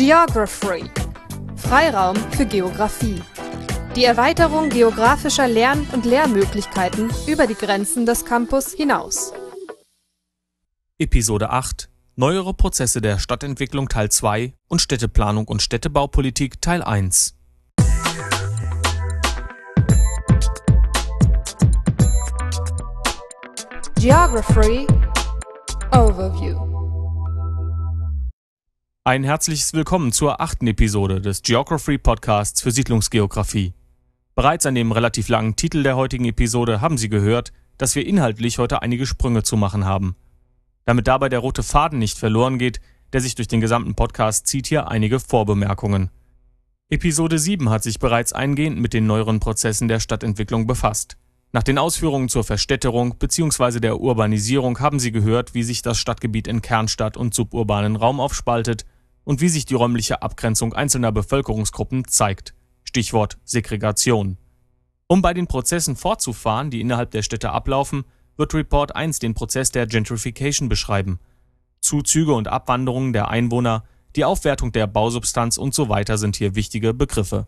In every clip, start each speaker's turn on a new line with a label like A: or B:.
A: Geography. Freiraum für Geographie. Die Erweiterung geografischer Lern- und Lehrmöglichkeiten über die Grenzen des Campus hinaus.
B: Episode 8 Neuere Prozesse der Stadtentwicklung Teil 2 und Städteplanung und Städtebaupolitik Teil 1.
A: Geography Overview.
B: Ein herzliches Willkommen zur achten Episode des Geography Podcasts für Siedlungsgeografie. Bereits an dem relativ langen Titel der heutigen Episode haben Sie gehört, dass wir inhaltlich heute einige Sprünge zu machen haben. Damit dabei der rote Faden nicht verloren geht, der sich durch den gesamten Podcast zieht, hier einige Vorbemerkungen. Episode 7 hat sich bereits eingehend mit den neueren Prozessen der Stadtentwicklung befasst. Nach den Ausführungen zur Verstädterung bzw. der Urbanisierung haben Sie gehört, wie sich das Stadtgebiet in Kernstadt und suburbanen Raum aufspaltet und wie sich die räumliche Abgrenzung einzelner Bevölkerungsgruppen zeigt. Stichwort Segregation. Um bei den Prozessen fortzufahren, die innerhalb der Städte ablaufen, wird Report 1 den Prozess der Gentrification beschreiben. Zuzüge und Abwanderungen der Einwohner, die Aufwertung der Bausubstanz und so weiter sind hier wichtige Begriffe.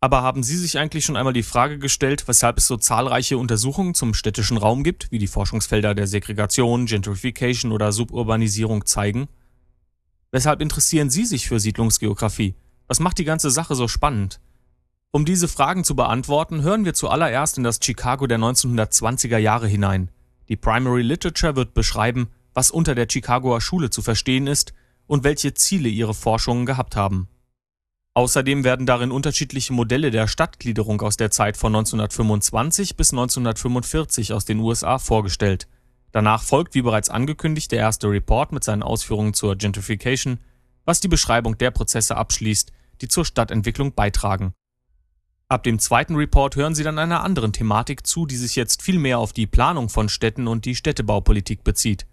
B: Aber haben Sie sich eigentlich schon einmal die Frage gestellt, weshalb es so zahlreiche Untersuchungen zum städtischen Raum gibt, wie die Forschungsfelder der Segregation, Gentrification oder Suburbanisierung zeigen? Weshalb interessieren Sie sich für Siedlungsgeografie? Was macht die ganze Sache so spannend? Um diese Fragen zu beantworten, hören wir zuallererst in das Chicago der 1920er Jahre hinein. Die Primary Literature wird beschreiben, was unter der Chicagoer Schule zu verstehen ist und welche Ziele ihre Forschungen gehabt haben. Außerdem werden darin unterschiedliche Modelle der Stadtgliederung aus der Zeit von 1925 bis 1945 aus den USA vorgestellt. Danach folgt, wie bereits angekündigt, der erste Report mit seinen Ausführungen zur Gentrification, was die Beschreibung der Prozesse abschließt, die zur Stadtentwicklung beitragen. Ab dem zweiten Report hören Sie dann einer anderen Thematik zu, die sich jetzt viel mehr auf die Planung von Städten und die Städtebaupolitik bezieht.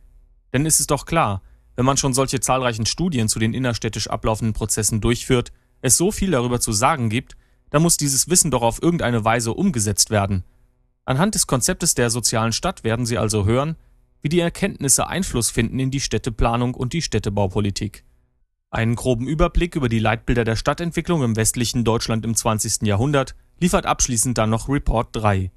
B: Denn es ist doch klar, wenn man schon solche zahlreichen Studien zu den innerstädtisch ablaufenden Prozessen durchführt, es so viel darüber zu sagen gibt, dann muss dieses Wissen doch auf irgendeine Weise umgesetzt werden. Anhand des Konzeptes der sozialen Stadt werden Sie also hören, wie die Erkenntnisse Einfluss finden in die Städteplanung und die Städtebaupolitik. Einen groben Überblick über die Leitbilder der Stadtentwicklung im westlichen Deutschland im 20. Jahrhundert liefert abschließend dann noch Report 3.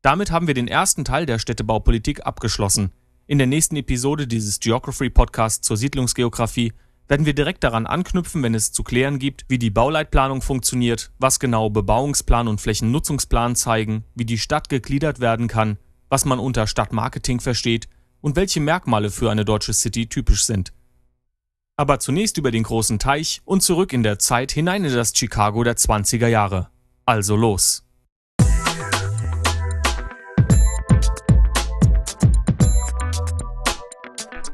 B: Damit haben wir den ersten Teil der Städtebaupolitik abgeschlossen. In der nächsten Episode dieses Geography Podcasts zur Siedlungsgeografie werden wir direkt daran anknüpfen, wenn es zu klären gibt, wie die Bauleitplanung funktioniert, was genau Bebauungsplan und Flächennutzungsplan zeigen, wie die Stadt gegliedert werden kann, was man unter Stadtmarketing versteht und welche Merkmale für eine deutsche City typisch sind. Aber zunächst über den großen Teich und zurück in der Zeit hinein in das Chicago der 20er Jahre. Also los!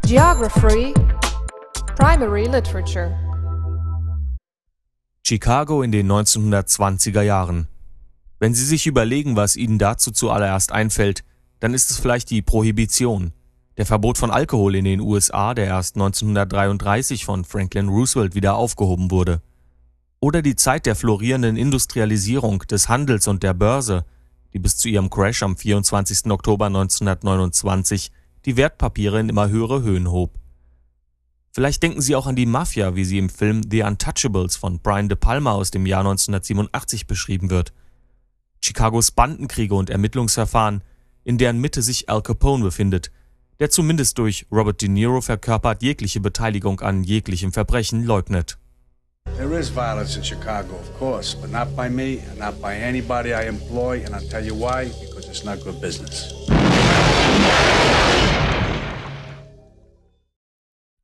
A: Geography Primary Literature.
B: Chicago in den 1920er Jahren. Wenn Sie sich überlegen, was Ihnen dazu zuallererst einfällt, dann ist es vielleicht die Prohibition, der Verbot von Alkohol in den USA, der erst 1933 von Franklin Roosevelt wieder aufgehoben wurde. Oder die Zeit der florierenden Industrialisierung des Handels und der Börse, die bis zu ihrem Crash am 24. Oktober 1929 die Wertpapiere in immer höhere Höhen hob. Vielleicht denken Sie auch an die Mafia, wie sie im Film The Untouchables von Brian De Palma aus dem Jahr 1987 beschrieben wird. Chicagos Bandenkriege und Ermittlungsverfahren, in deren Mitte sich Al Capone befindet, der zumindest durch Robert De Niro verkörpert jegliche Beteiligung an jeglichem Verbrechen leugnet.
C: There is violence in Chicago, of course, but not by me not by anybody I employ, and I'll tell you why, because it's not good business.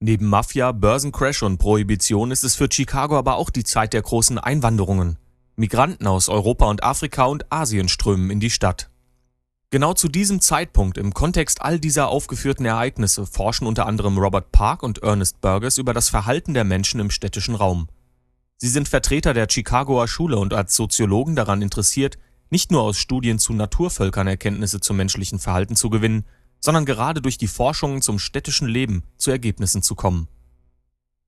B: Neben Mafia, Börsencrash und Prohibition ist es für Chicago aber auch die Zeit der großen Einwanderungen. Migranten aus Europa und Afrika und Asien strömen in die Stadt. Genau zu diesem Zeitpunkt im Kontext all dieser aufgeführten Ereignisse forschen unter anderem Robert Park und Ernest Burgess über das Verhalten der Menschen im städtischen Raum. Sie sind Vertreter der Chicagoer Schule und als Soziologen daran interessiert, nicht nur aus Studien zu Naturvölkern Erkenntnisse zum menschlichen Verhalten zu gewinnen, sondern gerade durch die Forschungen zum städtischen Leben zu Ergebnissen zu kommen.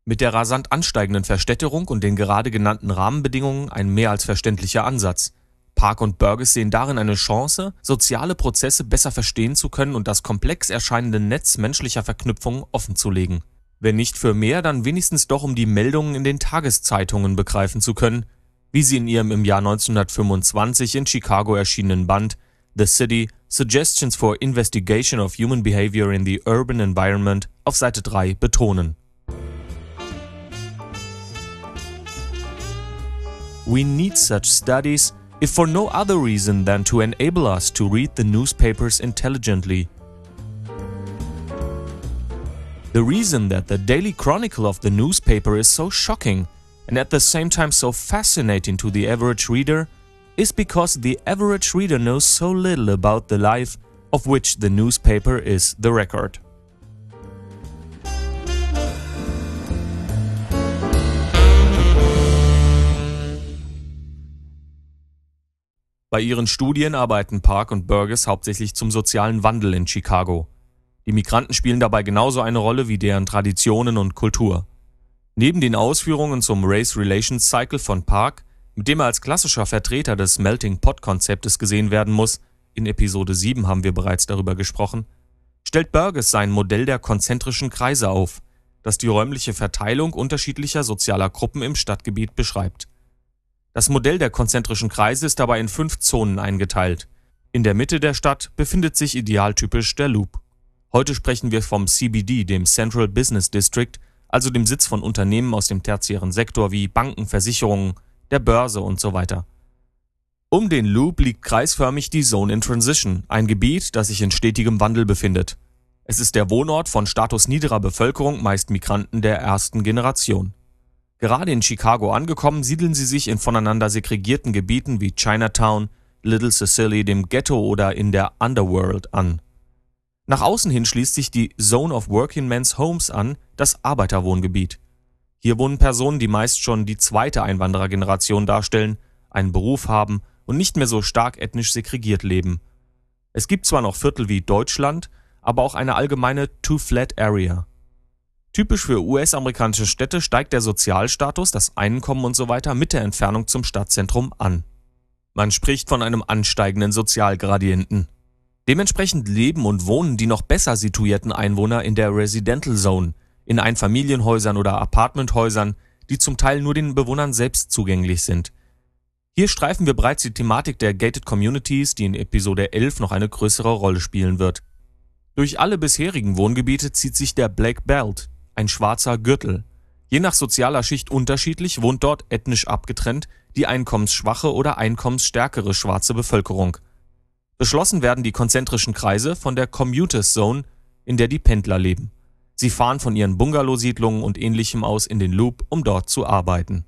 B: Mit der rasant ansteigenden Verstädterung und den gerade genannten Rahmenbedingungen ein mehr als verständlicher Ansatz. Park und Burgess sehen darin eine Chance, soziale Prozesse besser verstehen zu können und das komplex erscheinende Netz menschlicher Verknüpfungen offenzulegen. Wenn nicht für mehr, dann wenigstens doch um die Meldungen in den Tageszeitungen begreifen zu können, wie sie in ihrem im Jahr 1925 in Chicago erschienenen Band The City Suggestions for Investigation of Human Behavior in the Urban Environment auf Seite 3 betonen. We need such studies if for no other reason than to enable us to read the newspapers intelligently. The reason that the daily chronicle of the newspaper is so shocking and at the same time so fascinating to the average reader is because the average reader knows so little about the life of which the newspaper is the record. Bei ihren Studien arbeiten Park und Burgess hauptsächlich zum sozialen Wandel in Chicago. Die Migranten spielen dabei genauso eine Rolle wie deren Traditionen und Kultur. Neben den Ausführungen zum Race Relations Cycle von Park, mit dem er als klassischer Vertreter des Melting Pot Konzeptes gesehen werden muss, in Episode 7 haben wir bereits darüber gesprochen, stellt Burgess sein Modell der konzentrischen Kreise auf, das die räumliche Verteilung unterschiedlicher sozialer Gruppen im Stadtgebiet beschreibt. Das Modell der konzentrischen Kreise ist dabei in fünf Zonen eingeteilt. In der Mitte der Stadt befindet sich idealtypisch der Loop. Heute sprechen wir vom CBD, dem Central Business District, also dem Sitz von Unternehmen aus dem tertiären Sektor wie Banken, Versicherungen, der Börse und so weiter. Um den Loop liegt kreisförmig die Zone in Transition, ein Gebiet, das sich in stetigem Wandel befindet. Es ist der Wohnort von status niederer Bevölkerung, meist Migranten der ersten Generation. Gerade in Chicago angekommen, siedeln sie sich in voneinander segregierten Gebieten wie Chinatown, Little Sicily, dem Ghetto oder in der Underworld an. Nach außen hin schließt sich die Zone of Working Men's Homes an, das Arbeiterwohngebiet. Hier wohnen Personen, die meist schon die zweite Einwanderergeneration darstellen, einen Beruf haben und nicht mehr so stark ethnisch segregiert leben. Es gibt zwar noch Viertel wie Deutschland, aber auch eine allgemeine Two-Flat Area. Typisch für US-amerikanische Städte steigt der Sozialstatus, das Einkommen und so weiter mit der Entfernung zum Stadtzentrum an. Man spricht von einem ansteigenden Sozialgradienten. Dementsprechend leben und wohnen die noch besser situierten Einwohner in der Residential Zone, in Einfamilienhäusern oder Apartmenthäusern, die zum Teil nur den Bewohnern selbst zugänglich sind. Hier streifen wir bereits die Thematik der Gated Communities, die in Episode 11 noch eine größere Rolle spielen wird. Durch alle bisherigen Wohngebiete zieht sich der Black Belt, ein schwarzer Gürtel. Je nach sozialer Schicht unterschiedlich wohnt dort ethnisch abgetrennt die einkommensschwache oder einkommensstärkere schwarze Bevölkerung. Beschlossen werden die konzentrischen Kreise von der Commuters Zone, in der die Pendler leben. Sie fahren von ihren Bungalowsiedlungen und ähnlichem aus in den Loop, um dort zu arbeiten.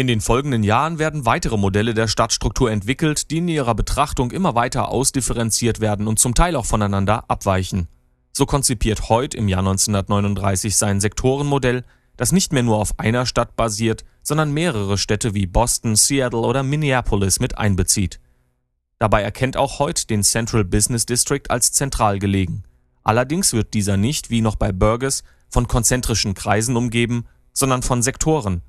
B: In den folgenden Jahren werden weitere Modelle der Stadtstruktur entwickelt, die in ihrer Betrachtung immer weiter ausdifferenziert werden und zum Teil auch voneinander abweichen. So konzipiert Hoyt im Jahr 1939 sein Sektorenmodell, das nicht mehr nur auf einer Stadt basiert, sondern mehrere Städte wie Boston, Seattle oder Minneapolis mit einbezieht. Dabei erkennt auch Hoyt den Central Business District als zentral gelegen. Allerdings wird dieser nicht, wie noch bei Burgess, von konzentrischen Kreisen umgeben, sondern von Sektoren,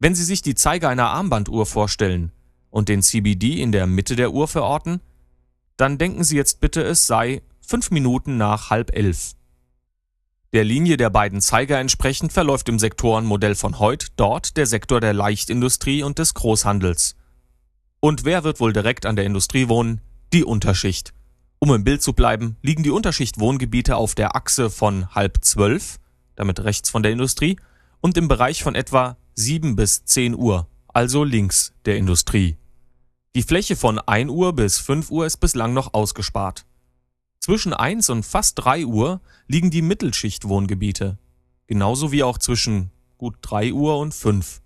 B: wenn Sie sich die Zeiger einer Armbanduhr vorstellen und den CBD in der Mitte der Uhr verorten, dann denken Sie jetzt bitte, es sei fünf Minuten nach halb elf. Der Linie der beiden Zeiger entsprechend verläuft im Sektorenmodell von Heut dort der Sektor der Leichtindustrie und des Großhandels. Und wer wird wohl direkt an der Industrie wohnen? Die Unterschicht. Um im Bild zu bleiben, liegen die Unterschicht-Wohngebiete auf der Achse von halb zwölf, damit rechts von der Industrie, und im Bereich von etwa 7 bis 10 Uhr, also links der Industrie. Die Fläche von 1 Uhr bis 5 Uhr ist bislang noch ausgespart. Zwischen 1 und fast 3 Uhr liegen die Mittelschichtwohngebiete, genauso wie auch zwischen gut 3 Uhr und 5.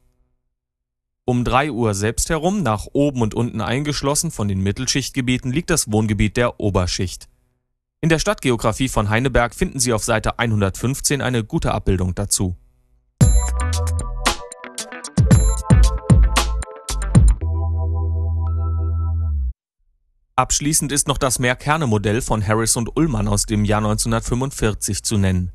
B: Um 3 Uhr selbst herum, nach oben und unten eingeschlossen von den Mittelschichtgebieten, liegt das Wohngebiet der Oberschicht. In der Stadtgeografie von Heineberg finden Sie auf Seite 115 eine gute Abbildung dazu. Abschließend ist noch das Mehrkerne-Modell von Harris und Ullmann aus dem Jahr 1945 zu nennen.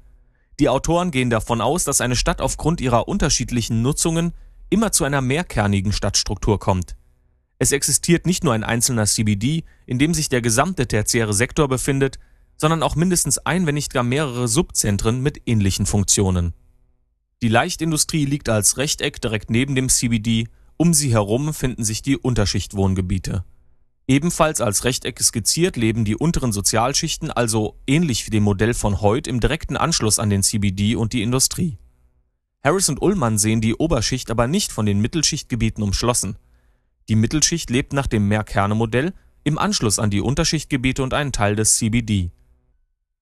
B: Die Autoren gehen davon aus, dass eine Stadt aufgrund ihrer unterschiedlichen Nutzungen immer zu einer mehrkernigen Stadtstruktur kommt. Es existiert nicht nur ein einzelner CBD, in dem sich der gesamte tertiäre Sektor befindet, sondern auch mindestens ein, wenn nicht gar mehrere Subzentren mit ähnlichen Funktionen. Die Leichtindustrie liegt als Rechteck direkt neben dem CBD, um sie herum finden sich die Unterschichtwohngebiete. Ebenfalls als Rechteck skizziert leben die unteren Sozialschichten also ähnlich wie dem Modell von Hoyt im direkten Anschluss an den CBD und die Industrie. Harris und Ullmann sehen die Oberschicht aber nicht von den Mittelschichtgebieten umschlossen. Die Mittelschicht lebt nach dem Mehrkerne-Modell im Anschluss an die Unterschichtgebiete und einen Teil des CBD.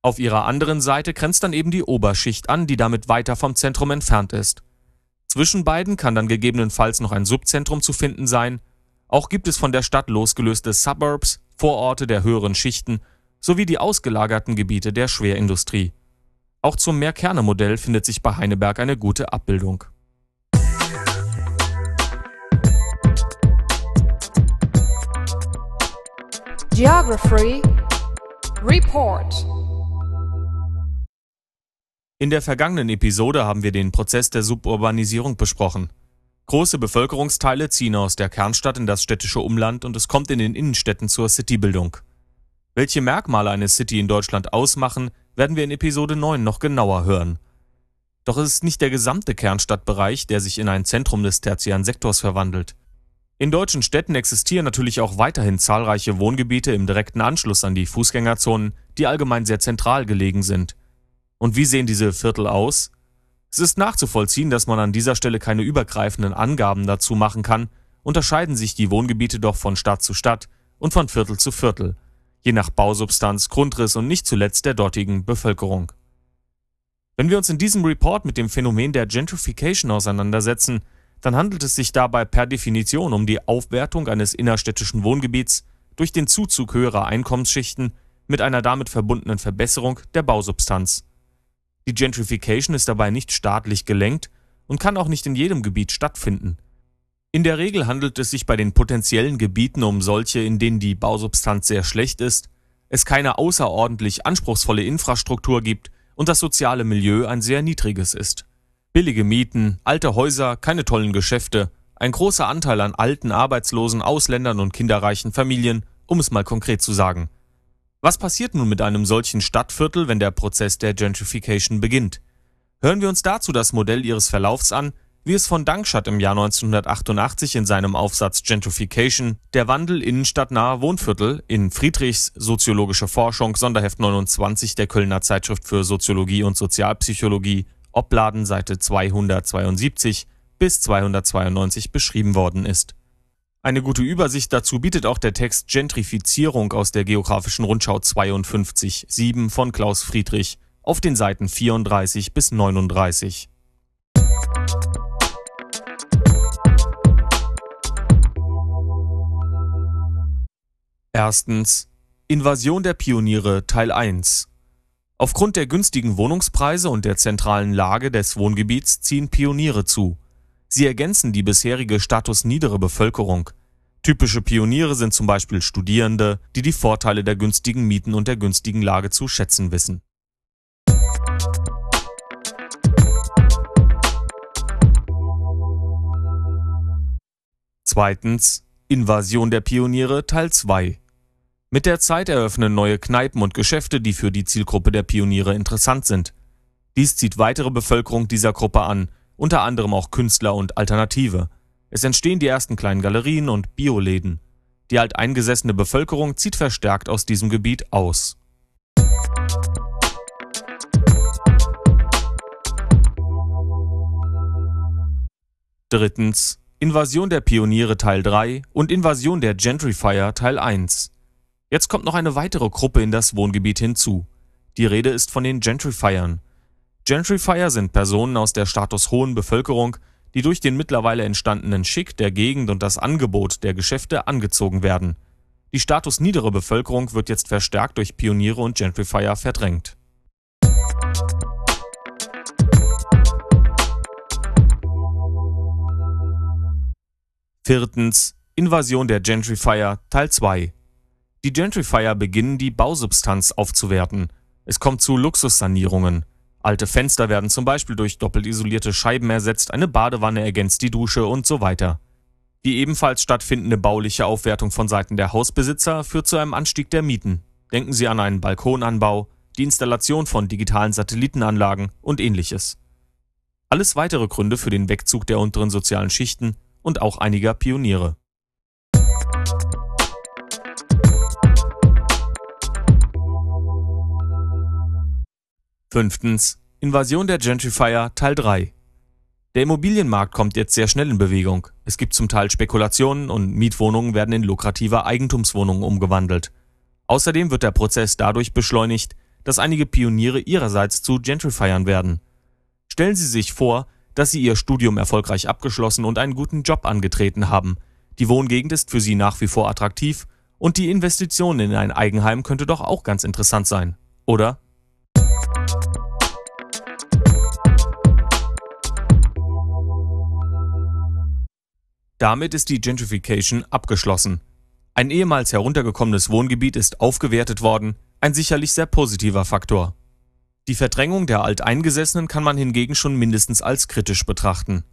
B: Auf ihrer anderen Seite grenzt dann eben die Oberschicht an, die damit weiter vom Zentrum entfernt ist. Zwischen beiden kann dann gegebenenfalls noch ein Subzentrum zu finden sein, auch gibt es von der Stadt losgelöste Suburbs, Vororte der höheren Schichten sowie die ausgelagerten Gebiete der Schwerindustrie. Auch zum Mehrkerne-Modell findet sich bei Heineberg eine gute Abbildung.
A: Geography Report
B: In der vergangenen Episode haben wir den Prozess der Suburbanisierung besprochen. Große Bevölkerungsteile ziehen aus der Kernstadt in das städtische Umland und es kommt in den Innenstädten zur Citybildung. Welche Merkmale eine City in Deutschland ausmachen, werden wir in Episode 9 noch genauer hören. Doch es ist nicht der gesamte Kernstadtbereich, der sich in ein Zentrum des tertiären Sektors verwandelt. In deutschen Städten existieren natürlich auch weiterhin zahlreiche Wohngebiete im direkten Anschluss an die Fußgängerzonen, die allgemein sehr zentral gelegen sind. Und wie sehen diese Viertel aus? Es ist nachzuvollziehen, dass man an dieser Stelle keine übergreifenden Angaben dazu machen kann, unterscheiden sich die Wohngebiete doch von Stadt zu Stadt und von Viertel zu Viertel, je nach Bausubstanz, Grundriss und nicht zuletzt der dortigen Bevölkerung. Wenn wir uns in diesem Report mit dem Phänomen der Gentrification auseinandersetzen, dann handelt es sich dabei per Definition um die Aufwertung eines innerstädtischen Wohngebiets durch den Zuzug höherer Einkommensschichten mit einer damit verbundenen Verbesserung der Bausubstanz. Die Gentrification ist dabei nicht staatlich gelenkt und kann auch nicht in jedem Gebiet stattfinden. In der Regel handelt es sich bei den potenziellen Gebieten um solche, in denen die Bausubstanz sehr schlecht ist, es keine außerordentlich anspruchsvolle Infrastruktur gibt und das soziale Milieu ein sehr niedriges ist. Billige Mieten, alte Häuser, keine tollen Geschäfte, ein großer Anteil an alten, arbeitslosen Ausländern und kinderreichen Familien, um es mal konkret zu sagen. Was passiert nun mit einem solchen Stadtviertel, wenn der Prozess der Gentrification beginnt? Hören wir uns dazu das Modell ihres Verlaufs an, wie es von Dankschat im Jahr 1988 in seinem Aufsatz Gentrification, der Wandel innenstadtnaher Wohnviertel in Friedrichs Soziologische Forschung, Sonderheft 29 der Kölner Zeitschrift für Soziologie und Sozialpsychologie, Opladen Seite 272 bis 292 beschrieben worden ist. Eine gute Übersicht dazu bietet auch der Text Gentrifizierung aus der Geografischen Rundschau 52.7 von Klaus Friedrich auf den Seiten 34 bis 39. Erstens Invasion der Pioniere Teil 1 Aufgrund der günstigen Wohnungspreise und der zentralen Lage des Wohngebiets ziehen Pioniere zu. Sie ergänzen die bisherige statusniedere Bevölkerung. Typische Pioniere sind zum Beispiel Studierende, die die Vorteile der günstigen Mieten und der günstigen Lage zu schätzen wissen. Zweitens Invasion der Pioniere Teil 2 Mit der Zeit eröffnen neue Kneipen und Geschäfte, die für die Zielgruppe der Pioniere interessant sind. Dies zieht weitere Bevölkerung dieser Gruppe an, unter anderem auch Künstler und Alternative. Es entstehen die ersten kleinen Galerien und Bioläden. Die alteingesessene Bevölkerung zieht verstärkt aus diesem Gebiet aus. Drittens Invasion der Pioniere Teil 3 und Invasion der Gentrifier Teil 1. Jetzt kommt noch eine weitere Gruppe in das Wohngebiet hinzu. Die Rede ist von den Gentrifiern. Gentrifier sind Personen aus der statushohen Bevölkerung, die durch den mittlerweile entstandenen Schick der Gegend und das Angebot der Geschäfte angezogen werden. Die statusniedere Bevölkerung wird jetzt verstärkt durch Pioniere und Gentrifier verdrängt. Viertens Invasion der Gentrifier Teil 2 Die Gentrifier beginnen die Bausubstanz aufzuwerten. Es kommt zu Luxussanierungen. Alte Fenster werden zum Beispiel durch doppelt isolierte Scheiben ersetzt, eine Badewanne ergänzt die Dusche und so weiter. Die ebenfalls stattfindende bauliche Aufwertung von Seiten der Hausbesitzer führt zu einem Anstieg der Mieten. Denken Sie an einen Balkonanbau, die Installation von digitalen Satellitenanlagen und ähnliches. Alles weitere Gründe für den Wegzug der unteren sozialen Schichten und auch einiger Pioniere. Fünftens. Invasion der Gentrifier Teil 3 Der Immobilienmarkt kommt jetzt sehr schnell in Bewegung. Es gibt zum Teil Spekulationen und Mietwohnungen werden in lukrative Eigentumswohnungen umgewandelt. Außerdem wird der Prozess dadurch beschleunigt, dass einige Pioniere ihrerseits zu Gentrifiern werden. Stellen Sie sich vor, dass Sie Ihr Studium erfolgreich abgeschlossen und einen guten Job angetreten haben. Die Wohngegend ist für Sie nach wie vor attraktiv und die Investition in ein Eigenheim könnte doch auch ganz interessant sein, oder? Damit ist die Gentrification abgeschlossen. Ein ehemals heruntergekommenes Wohngebiet ist aufgewertet worden, ein sicherlich sehr positiver Faktor. Die Verdrängung der Alteingesessenen kann man hingegen schon mindestens als kritisch betrachten.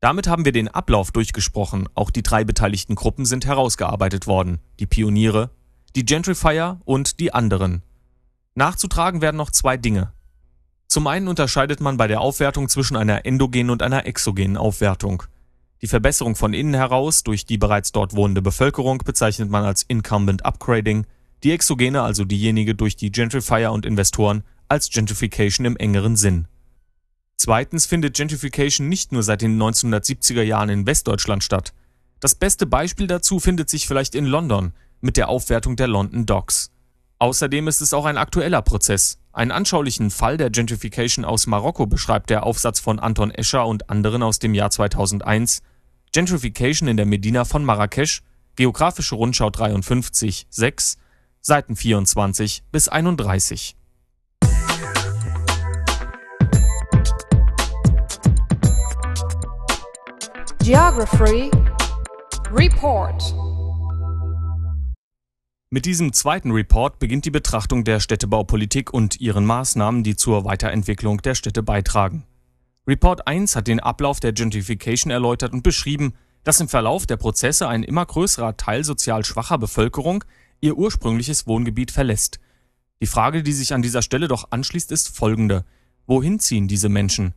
B: Damit haben wir den Ablauf durchgesprochen, auch die drei beteiligten Gruppen sind herausgearbeitet worden, die Pioniere, die Gentrifier und die anderen. Nachzutragen werden noch zwei Dinge. Zum einen unterscheidet man bei der Aufwertung zwischen einer endogenen und einer exogenen Aufwertung. Die Verbesserung von innen heraus durch die bereits dort wohnende Bevölkerung bezeichnet man als Incumbent Upgrading, die exogene, also diejenige durch die Gentrifier und Investoren, als Gentrification im engeren Sinn. Zweitens findet Gentrification nicht nur seit den 1970er Jahren in Westdeutschland statt. Das beste Beispiel dazu findet sich vielleicht in London mit der Aufwertung der London Docks. Außerdem ist es auch ein aktueller Prozess. Einen anschaulichen Fall der Gentrification aus Marokko beschreibt der Aufsatz von Anton Escher und anderen aus dem Jahr 2001 Gentrification in der Medina von Marrakesch, Geographische Rundschau 53, 6, Seiten 24 bis 31.
A: Geography Report
B: Mit diesem zweiten Report beginnt die Betrachtung der Städtebaupolitik und ihren Maßnahmen, die zur Weiterentwicklung der Städte beitragen. Report 1 hat den Ablauf der Gentrification erläutert und beschrieben, dass im Verlauf der Prozesse ein immer größerer Teil sozial schwacher Bevölkerung ihr ursprüngliches Wohngebiet verlässt. Die Frage, die sich an dieser Stelle doch anschließt, ist folgende. Wohin ziehen diese Menschen?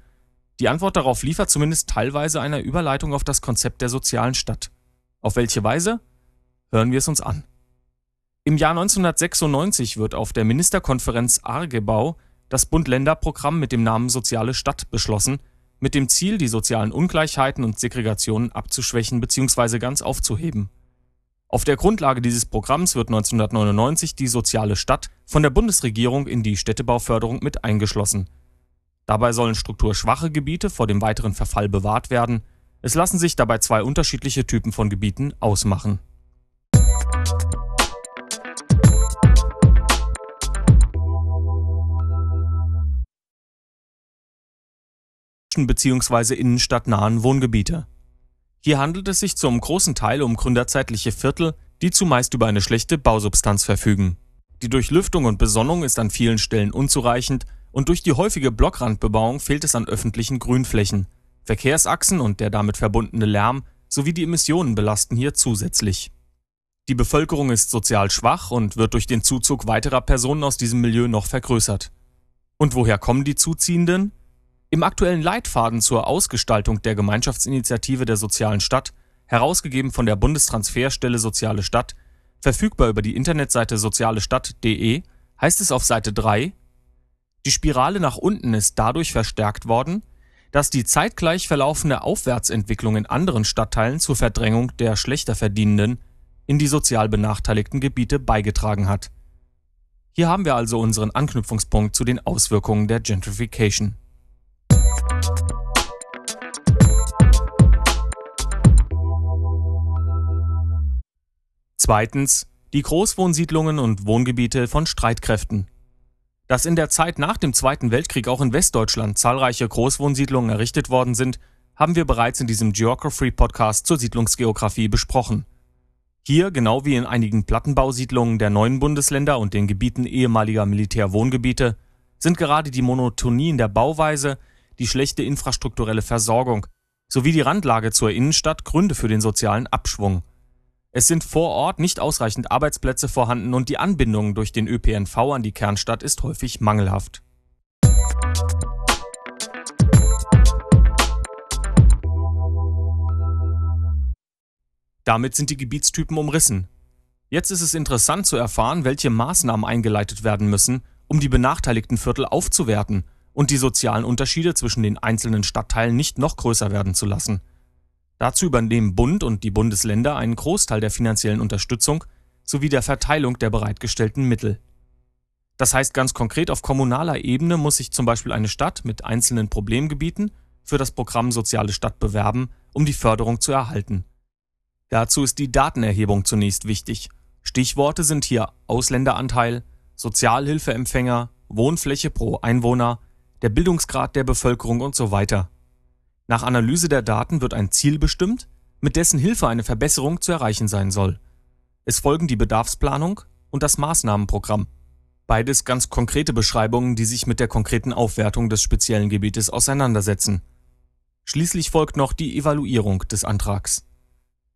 B: Die Antwort darauf liefert zumindest teilweise eine Überleitung auf das Konzept der sozialen Stadt. Auf welche Weise? Hören wir es uns an. Im Jahr 1996 wird auf der Ministerkonferenz Argebau das Bund-Länder-Programm mit dem Namen Soziale Stadt beschlossen, mit dem Ziel, die sozialen Ungleichheiten und Segregationen abzuschwächen bzw. ganz aufzuheben. Auf der Grundlage dieses Programms wird 1999 die Soziale Stadt von der Bundesregierung in die Städtebauförderung mit eingeschlossen Dabei sollen strukturschwache Gebiete vor dem weiteren Verfall bewahrt werden. Es lassen sich dabei zwei unterschiedliche Typen von Gebieten ausmachen. Bzw. innenstadtnahen Wohngebiete. Hier handelt es sich zum großen Teil um gründerzeitliche Viertel, die zumeist über eine schlechte Bausubstanz verfügen. Die Durchlüftung und Besonnung ist an vielen Stellen unzureichend und durch die häufige Blockrandbebauung fehlt es an öffentlichen Grünflächen. Verkehrsachsen und der damit verbundene Lärm sowie die Emissionen belasten hier zusätzlich. Die Bevölkerung ist sozial schwach und wird durch den Zuzug weiterer Personen aus diesem Milieu noch vergrößert. Und woher kommen die Zuziehenden? Im aktuellen Leitfaden zur Ausgestaltung der Gemeinschaftsinitiative der sozialen Stadt, herausgegeben von der Bundestransferstelle Soziale Stadt, verfügbar über die Internetseite sozialestadt.de, heißt es auf Seite 3, die Spirale nach unten ist dadurch verstärkt worden, dass die zeitgleich verlaufende Aufwärtsentwicklung in anderen Stadtteilen zur Verdrängung der schlechter Verdienenden in die sozial benachteiligten Gebiete beigetragen hat. Hier haben wir also unseren Anknüpfungspunkt zu den Auswirkungen der Gentrification. Zweitens die Großwohnsiedlungen und Wohngebiete von Streitkräften. Dass in der Zeit nach dem Zweiten Weltkrieg auch in Westdeutschland zahlreiche Großwohnsiedlungen errichtet worden sind, haben wir bereits in diesem Geography Podcast zur Siedlungsgeografie besprochen. Hier, genau wie in einigen Plattenbausiedlungen der neuen Bundesländer und den Gebieten ehemaliger Militärwohngebiete, sind gerade die Monotonie in der Bauweise, die schlechte infrastrukturelle Versorgung sowie die Randlage zur Innenstadt Gründe für den sozialen Abschwung. Es sind vor Ort nicht ausreichend Arbeitsplätze vorhanden und die Anbindung durch den ÖPNV an die Kernstadt ist häufig mangelhaft. Damit sind die Gebietstypen umrissen. Jetzt ist es interessant zu erfahren, welche Maßnahmen eingeleitet werden müssen, um die benachteiligten Viertel aufzuwerten und die sozialen Unterschiede zwischen den einzelnen Stadtteilen nicht noch größer werden zu lassen. Dazu übernehmen Bund und die Bundesländer einen Großteil der finanziellen Unterstützung sowie der Verteilung der bereitgestellten Mittel. Das heißt ganz konkret, auf kommunaler Ebene muss sich zum Beispiel eine Stadt mit einzelnen Problemgebieten für das Programm Soziale Stadt bewerben, um die Förderung zu erhalten. Dazu ist die Datenerhebung zunächst wichtig. Stichworte sind hier Ausländeranteil, Sozialhilfeempfänger, Wohnfläche pro Einwohner, der Bildungsgrad der Bevölkerung und so weiter. Nach Analyse der Daten wird ein Ziel bestimmt, mit dessen Hilfe eine Verbesserung zu erreichen sein soll. Es folgen die Bedarfsplanung und das Maßnahmenprogramm. Beides ganz konkrete Beschreibungen, die sich mit der konkreten Aufwertung des speziellen Gebietes auseinandersetzen. Schließlich folgt noch die Evaluierung des Antrags.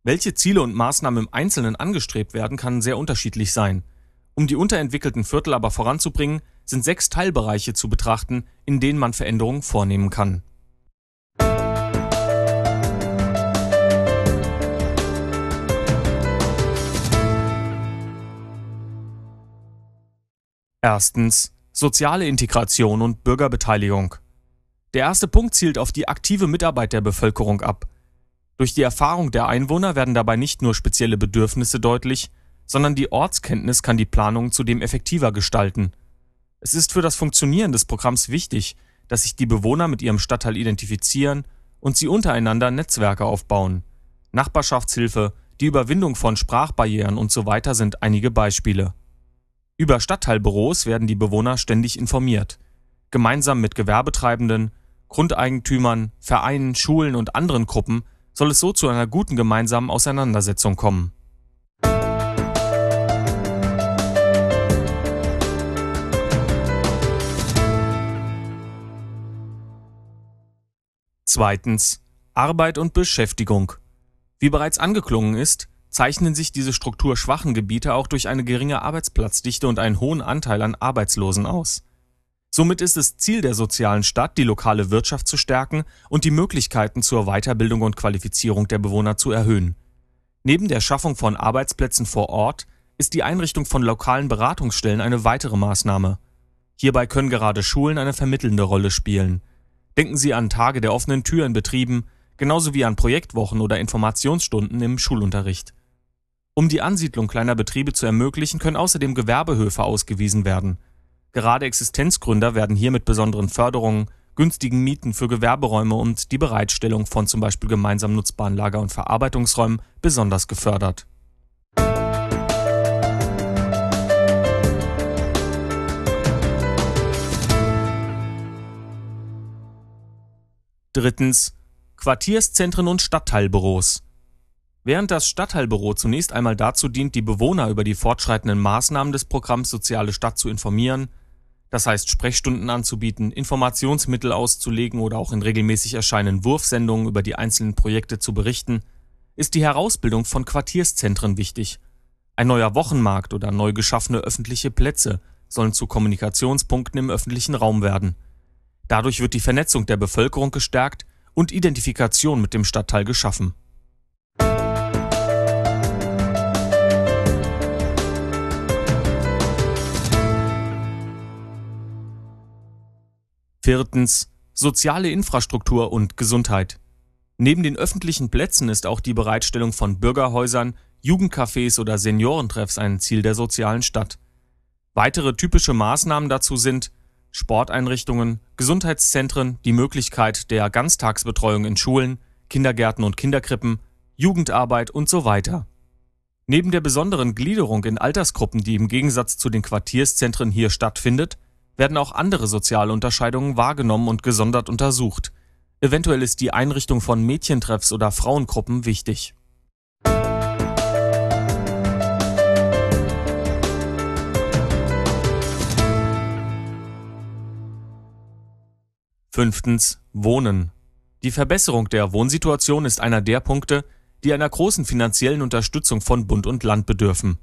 B: Welche Ziele und Maßnahmen im Einzelnen angestrebt werden, kann sehr unterschiedlich sein. Um die unterentwickelten Viertel aber voranzubringen, sind sechs Teilbereiche zu betrachten, in denen man Veränderungen vornehmen kann. Erstens soziale Integration und Bürgerbeteiligung. Der erste Punkt zielt auf die aktive Mitarbeit der Bevölkerung ab. Durch die Erfahrung der Einwohner werden dabei nicht nur spezielle Bedürfnisse deutlich, sondern die Ortskenntnis kann die Planung zudem effektiver gestalten. Es ist für das Funktionieren des Programms wichtig, dass sich die Bewohner mit ihrem Stadtteil identifizieren und sie untereinander Netzwerke aufbauen. Nachbarschaftshilfe, die Überwindung von Sprachbarrieren und so sind einige Beispiele. Über Stadtteilbüros werden die Bewohner ständig informiert. Gemeinsam mit Gewerbetreibenden, Grundeigentümern, Vereinen, Schulen und anderen Gruppen soll es so zu einer guten gemeinsamen Auseinandersetzung kommen. Zweitens Arbeit und Beschäftigung. Wie bereits angeklungen ist, zeichnen sich diese strukturschwachen Gebiete auch durch eine geringe Arbeitsplatzdichte und einen hohen Anteil an Arbeitslosen aus. Somit ist es Ziel der sozialen Stadt, die lokale Wirtschaft zu stärken und die Möglichkeiten zur Weiterbildung und Qualifizierung der Bewohner zu erhöhen. Neben der Schaffung von Arbeitsplätzen vor Ort ist die Einrichtung von lokalen Beratungsstellen eine weitere Maßnahme. Hierbei können gerade Schulen eine vermittelnde Rolle spielen. Denken Sie an Tage der offenen Tür in Betrieben, genauso wie an Projektwochen oder Informationsstunden im Schulunterricht. Um die Ansiedlung kleiner Betriebe zu ermöglichen, können außerdem Gewerbehöfe ausgewiesen werden. Gerade Existenzgründer werden hier mit besonderen Förderungen, günstigen Mieten für Gewerberäume und die Bereitstellung von zum Beispiel gemeinsam nutzbaren Lager- und Verarbeitungsräumen besonders gefördert. Drittens Quartierszentren und Stadtteilbüros. Während das Stadtteilbüro zunächst einmal dazu dient, die Bewohner über die fortschreitenden Maßnahmen des Programms Soziale Stadt zu informieren, das heißt Sprechstunden anzubieten, Informationsmittel auszulegen oder auch in regelmäßig erscheinenden Wurfsendungen über die einzelnen Projekte zu berichten, ist die Herausbildung von Quartierszentren wichtig. Ein neuer Wochenmarkt oder neu geschaffene öffentliche Plätze sollen zu Kommunikationspunkten im öffentlichen Raum werden. Dadurch wird die Vernetzung der Bevölkerung gestärkt und Identifikation mit dem Stadtteil geschaffen. Viertens. Soziale Infrastruktur und Gesundheit. Neben den öffentlichen Plätzen ist auch die Bereitstellung von Bürgerhäusern, Jugendcafés oder Seniorentreffs ein Ziel der sozialen Stadt. Weitere typische Maßnahmen dazu sind Sporteinrichtungen, Gesundheitszentren, die Möglichkeit der Ganztagsbetreuung in Schulen, Kindergärten und Kinderkrippen, Jugendarbeit und so weiter. Neben der besonderen Gliederung in Altersgruppen, die im Gegensatz zu den Quartierszentren hier stattfindet, werden auch andere soziale Unterscheidungen wahrgenommen und gesondert untersucht. Eventuell ist die Einrichtung von Mädchentreffs oder Frauengruppen wichtig. Fünftens. Wohnen. Die Verbesserung der Wohnsituation ist einer der Punkte, die einer großen finanziellen Unterstützung von Bund und Land bedürfen.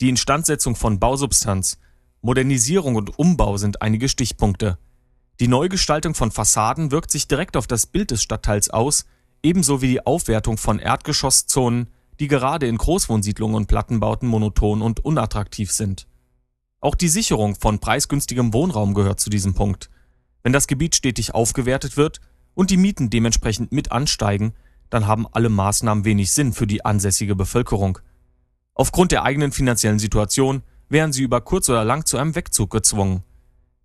B: Die Instandsetzung von Bausubstanz, Modernisierung und Umbau sind einige Stichpunkte. Die Neugestaltung von Fassaden wirkt sich direkt auf das Bild des Stadtteils aus, ebenso wie die Aufwertung von Erdgeschosszonen, die gerade in Großwohnsiedlungen und Plattenbauten monoton und unattraktiv sind. Auch die Sicherung von preisgünstigem Wohnraum gehört zu diesem Punkt. Wenn das Gebiet stetig aufgewertet wird und die Mieten dementsprechend mit ansteigen, dann haben alle Maßnahmen wenig Sinn für die ansässige Bevölkerung. Aufgrund der eigenen finanziellen Situation wären sie über kurz oder lang zu einem Wegzug gezwungen.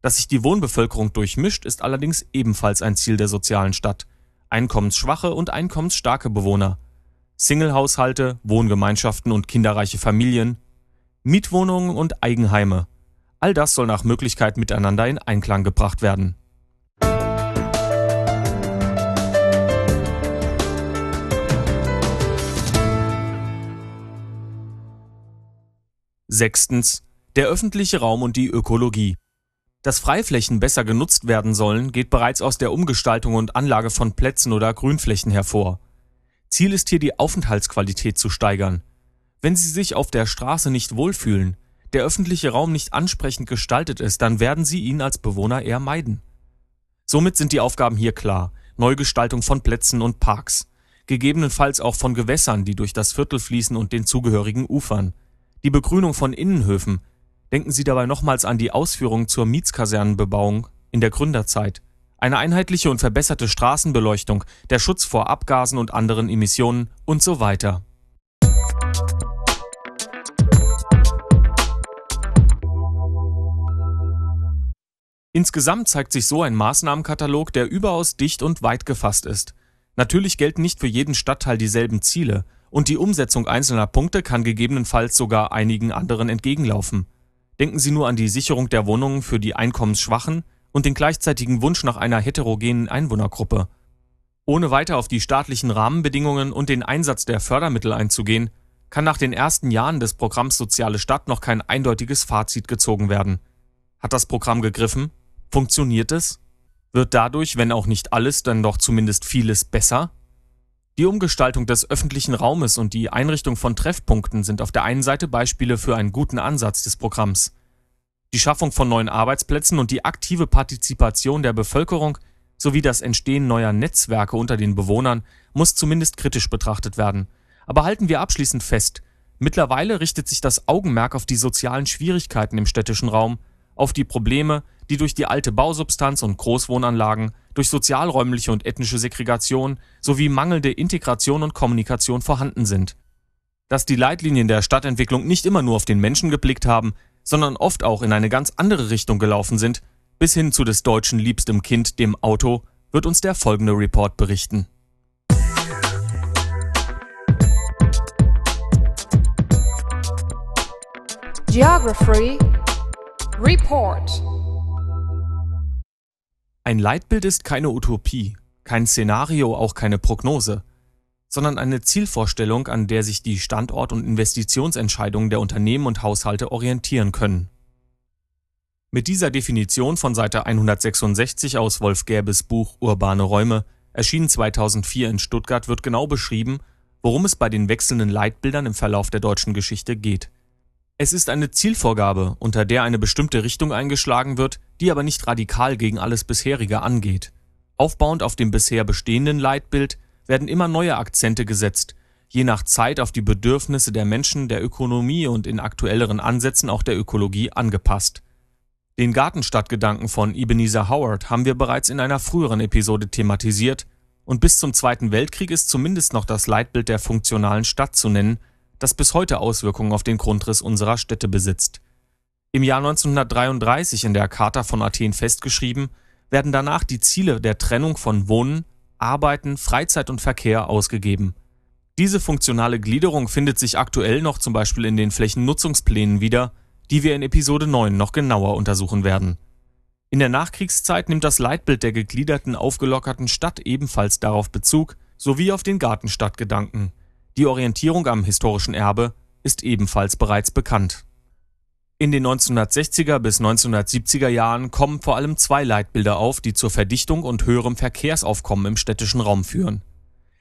B: Dass sich die Wohnbevölkerung durchmischt, ist allerdings ebenfalls ein Ziel der sozialen Stadt. Einkommensschwache und einkommensstarke Bewohner, Singlehaushalte, Wohngemeinschaften und kinderreiche Familien, Mietwohnungen und Eigenheime. All das soll nach Möglichkeit miteinander in Einklang gebracht werden. Sechstens. Der öffentliche Raum und die Ökologie. Dass Freiflächen besser genutzt werden sollen, geht bereits aus der Umgestaltung und Anlage von Plätzen oder Grünflächen hervor. Ziel ist hier die Aufenthaltsqualität zu steigern. Wenn Sie sich auf der Straße nicht wohlfühlen, der öffentliche Raum nicht ansprechend gestaltet ist, dann werden Sie ihn als Bewohner eher meiden. Somit sind die Aufgaben hier klar. Neugestaltung von Plätzen und Parks. Gegebenenfalls auch von Gewässern, die durch das Viertel fließen und den zugehörigen Ufern. Die Begrünung von Innenhöfen, Denken Sie dabei nochmals an die Ausführungen zur Mietskasernenbebauung in der Gründerzeit. Eine einheitliche und verbesserte Straßenbeleuchtung, der Schutz vor Abgasen und anderen Emissionen und so weiter. Insgesamt zeigt sich so ein Maßnahmenkatalog, der überaus dicht und weit gefasst ist. Natürlich gelten nicht für jeden Stadtteil dieselben Ziele, und die Umsetzung einzelner Punkte kann gegebenenfalls sogar einigen anderen entgegenlaufen. Denken Sie nur an die Sicherung der Wohnungen für die Einkommensschwachen und den gleichzeitigen Wunsch nach einer heterogenen Einwohnergruppe. Ohne weiter auf die staatlichen Rahmenbedingungen und den Einsatz der Fördermittel einzugehen, kann nach den ersten Jahren des Programms Soziale Stadt noch kein eindeutiges Fazit gezogen werden. Hat das Programm gegriffen? Funktioniert es? Wird dadurch, wenn auch nicht alles, dann doch zumindest vieles besser? Die Umgestaltung des öffentlichen Raumes und die Einrichtung von Treffpunkten sind auf der einen Seite Beispiele für einen guten Ansatz des Programms. Die Schaffung von neuen Arbeitsplätzen und die aktive Partizipation der Bevölkerung sowie das Entstehen neuer Netzwerke unter den Bewohnern muss zumindest kritisch betrachtet werden. Aber halten wir abschließend fest, mittlerweile richtet sich das Augenmerk auf die sozialen Schwierigkeiten im städtischen Raum, auf die Probleme, die durch die alte Bausubstanz und Großwohnanlagen, durch sozialräumliche und ethnische Segregation sowie mangelnde Integration und Kommunikation vorhanden sind. Dass die Leitlinien der Stadtentwicklung nicht immer nur auf den Menschen geblickt haben, sondern oft auch in eine ganz andere Richtung gelaufen sind, bis hin zu des Deutschen liebstem Kind, dem Auto, wird uns der folgende Report berichten.
A: Geography Report
B: ein Leitbild ist keine Utopie, kein Szenario, auch keine Prognose, sondern eine Zielvorstellung, an der sich die Standort- und Investitionsentscheidungen der Unternehmen und Haushalte orientieren können. Mit dieser Definition von Seite 166 aus Wolf Gäbes Buch Urbane Räume, erschienen 2004 in Stuttgart, wird genau beschrieben, worum es bei den wechselnden Leitbildern im Verlauf der deutschen Geschichte geht. Es ist eine Zielvorgabe, unter der eine bestimmte Richtung eingeschlagen wird, die aber nicht radikal gegen alles bisherige angeht. Aufbauend auf dem bisher bestehenden Leitbild werden immer neue Akzente gesetzt, je nach Zeit auf die Bedürfnisse der Menschen, der Ökonomie und in aktuelleren Ansätzen auch der Ökologie angepasst. Den Gartenstadtgedanken von Ebenezer Howard haben wir bereits in einer früheren Episode thematisiert, und bis zum Zweiten Weltkrieg ist zumindest noch das Leitbild der funktionalen Stadt zu nennen, das bis heute Auswirkungen auf den Grundriss unserer Städte besitzt. Im Jahr 1933 in der Charta von Athen festgeschrieben, werden danach die Ziele der Trennung von Wohnen, Arbeiten, Freizeit und Verkehr ausgegeben. Diese funktionale Gliederung findet sich aktuell noch zum Beispiel in den Flächennutzungsplänen wieder, die wir in Episode 9 noch genauer untersuchen werden. In der Nachkriegszeit nimmt das Leitbild der gegliederten, aufgelockerten Stadt ebenfalls darauf Bezug, sowie auf den Gartenstadtgedanken. Die Orientierung am historischen Erbe ist ebenfalls bereits bekannt. In den 1960er bis 1970er Jahren kommen vor allem zwei Leitbilder auf, die zur Verdichtung und höherem Verkehrsaufkommen im städtischen Raum führen.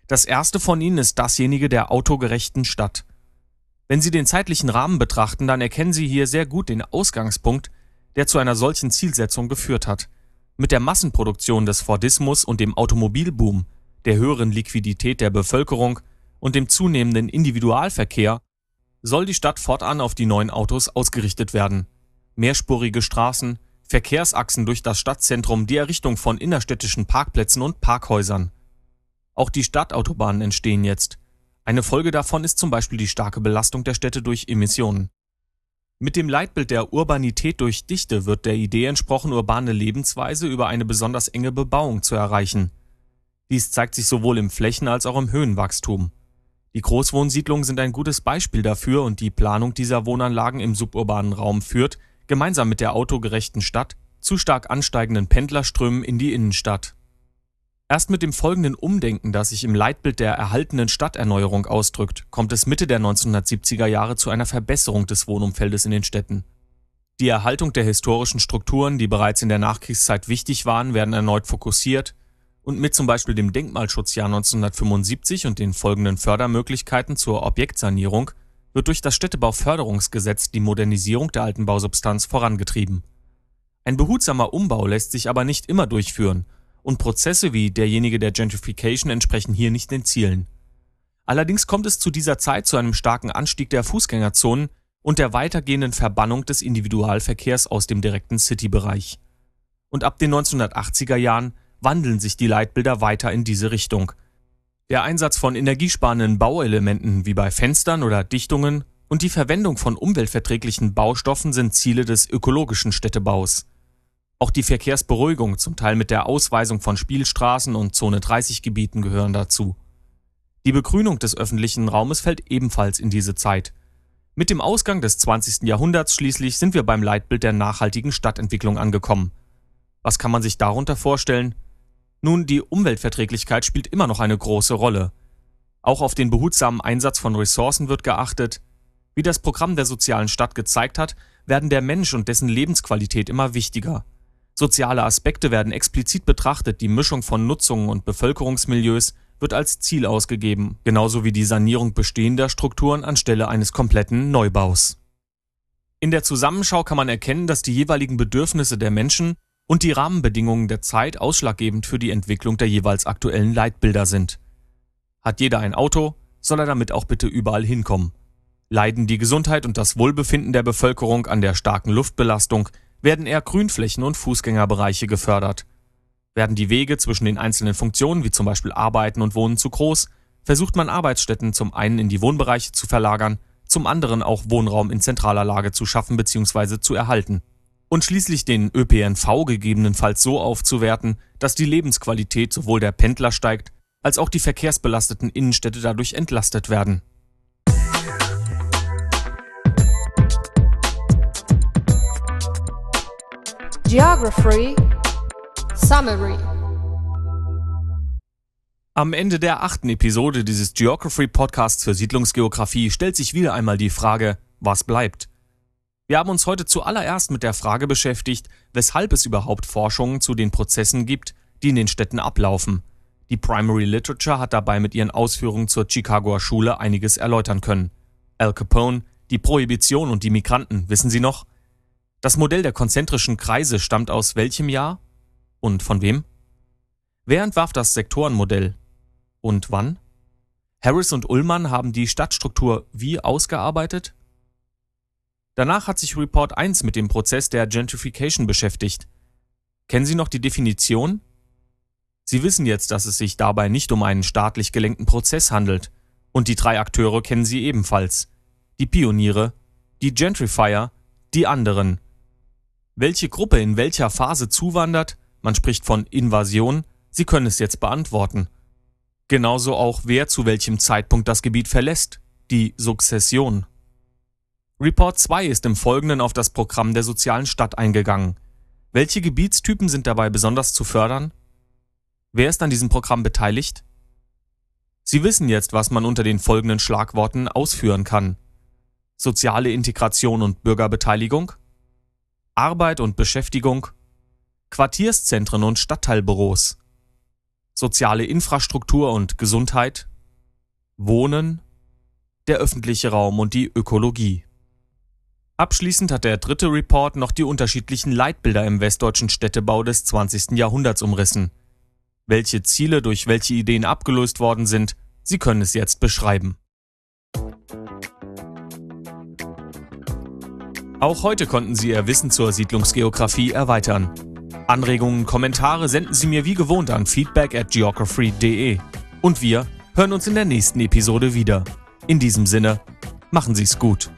B: Das erste von ihnen ist dasjenige der autogerechten Stadt. Wenn Sie den zeitlichen Rahmen betrachten, dann erkennen Sie hier sehr gut den Ausgangspunkt, der zu einer solchen Zielsetzung geführt hat. Mit der Massenproduktion des Fordismus und dem Automobilboom, der höheren Liquidität der Bevölkerung und dem zunehmenden Individualverkehr soll die Stadt fortan auf die neuen Autos ausgerichtet werden. Mehrspurige Straßen, Verkehrsachsen durch das Stadtzentrum, die Errichtung von innerstädtischen Parkplätzen und Parkhäusern. Auch die Stadtautobahnen entstehen jetzt. Eine Folge davon ist zum Beispiel die starke Belastung der Städte durch Emissionen. Mit dem Leitbild der Urbanität durch Dichte wird der Idee entsprochen, urbane Lebensweise über eine besonders enge Bebauung zu erreichen. Dies zeigt sich sowohl im Flächen- als auch im Höhenwachstum. Die Großwohnsiedlungen sind ein gutes Beispiel dafür und die Planung dieser Wohnanlagen im suburbanen Raum führt, gemeinsam mit der autogerechten Stadt, zu stark ansteigenden Pendlerströmen in die Innenstadt. Erst mit dem folgenden Umdenken, das sich im Leitbild der erhaltenen Stadterneuerung ausdrückt, kommt es Mitte der 1970er Jahre zu einer Verbesserung des Wohnumfeldes in den Städten. Die Erhaltung der historischen Strukturen, die bereits in der Nachkriegszeit wichtig waren, werden erneut fokussiert und mit zum Beispiel dem Denkmalschutzjahr 1975 und den folgenden Fördermöglichkeiten zur Objektsanierung wird durch das Städtebauförderungsgesetz die Modernisierung der alten Bausubstanz vorangetrieben. Ein behutsamer Umbau lässt sich aber nicht immer durchführen und Prozesse wie derjenige der Gentrification entsprechen hier nicht den Zielen. Allerdings kommt es zu dieser Zeit zu einem starken Anstieg der Fußgängerzonen und der weitergehenden Verbannung des Individualverkehrs aus dem direkten Citybereich. Und ab den 1980er Jahren wandeln sich die Leitbilder weiter in diese Richtung. Der Einsatz von energiesparenden Bauelementen wie bei Fenstern oder Dichtungen und die Verwendung von umweltverträglichen Baustoffen sind Ziele des ökologischen Städtebaus. Auch die Verkehrsberuhigung, zum Teil mit der Ausweisung von Spielstraßen und Zone 30 Gebieten gehören dazu. Die Begrünung des öffentlichen Raumes fällt ebenfalls in diese Zeit. Mit dem Ausgang des 20. Jahrhunderts schließlich sind wir beim Leitbild der nachhaltigen Stadtentwicklung angekommen. Was kann man sich darunter vorstellen? Nun, die Umweltverträglichkeit spielt immer noch eine große Rolle. Auch auf den behutsamen Einsatz von Ressourcen wird geachtet. Wie das Programm der sozialen Stadt gezeigt hat, werden der Mensch und dessen Lebensqualität immer wichtiger. Soziale Aspekte werden explizit betrachtet, die Mischung von Nutzungen und Bevölkerungsmilieus wird als Ziel ausgegeben, genauso wie die Sanierung bestehender Strukturen anstelle eines kompletten Neubaus. In der Zusammenschau kann man erkennen, dass die jeweiligen Bedürfnisse der Menschen und die Rahmenbedingungen der Zeit ausschlaggebend für die Entwicklung der jeweils aktuellen Leitbilder sind. Hat jeder ein Auto, soll er damit auch bitte überall hinkommen. Leiden die Gesundheit und das Wohlbefinden der Bevölkerung an der starken Luftbelastung, werden eher Grünflächen und Fußgängerbereiche gefördert. Werden die Wege zwischen den einzelnen Funktionen, wie zum Beispiel Arbeiten und Wohnen, zu groß, versucht man Arbeitsstätten zum einen in die Wohnbereiche zu verlagern, zum anderen auch Wohnraum in zentraler Lage zu schaffen bzw. zu erhalten und schließlich den ÖPNV gegebenenfalls so aufzuwerten, dass die Lebensqualität sowohl der Pendler steigt, als auch die verkehrsbelasteten Innenstädte dadurch entlastet werden.
A: Geography Summary
B: Am Ende der achten Episode dieses Geography Podcasts für Siedlungsgeografie stellt sich wieder einmal die Frage, was bleibt? Wir haben uns heute zuallererst mit der Frage beschäftigt, weshalb es überhaupt Forschungen zu den Prozessen gibt, die in den Städten ablaufen. Die Primary Literature hat dabei mit ihren Ausführungen zur Chicagoer Schule einiges erläutern können. Al Capone, die Prohibition und die Migranten, wissen Sie noch? Das Modell der konzentrischen Kreise stammt aus welchem Jahr? Und von wem? Wer entwarf das Sektorenmodell? Und wann? Harris und Ullmann haben die Stadtstruktur wie ausgearbeitet? Danach hat sich Report 1 mit dem Prozess der Gentrification beschäftigt. Kennen Sie noch die Definition? Sie wissen jetzt, dass es sich dabei nicht um einen staatlich gelenkten Prozess handelt. Und die drei Akteure kennen Sie ebenfalls. Die Pioniere, die Gentrifier, die anderen. Welche Gruppe in welcher Phase zuwandert, man spricht von Invasion, Sie können es jetzt beantworten. Genauso auch wer zu welchem Zeitpunkt das Gebiet verlässt, die Sukzession. Report 2 ist im Folgenden auf das Programm der sozialen Stadt eingegangen. Welche Gebietstypen sind dabei besonders zu fördern? Wer ist an diesem Programm beteiligt? Sie wissen jetzt, was man unter den folgenden Schlagworten ausführen kann. soziale Integration und Bürgerbeteiligung, Arbeit und Beschäftigung, Quartierszentren und Stadtteilbüros, soziale Infrastruktur und Gesundheit, Wohnen, der öffentliche Raum und die Ökologie. Abschließend hat der dritte Report noch die unterschiedlichen Leitbilder im westdeutschen Städtebau des 20. Jahrhunderts umrissen. Welche Ziele durch welche Ideen abgelöst worden sind, Sie können es jetzt beschreiben. Auch heute konnten Sie Ihr Wissen zur Siedlungsgeografie erweitern. Anregungen, Kommentare senden Sie mir wie gewohnt an feedback at geography.de. Und wir hören uns in der nächsten Episode wieder. In diesem Sinne, machen Sie es gut.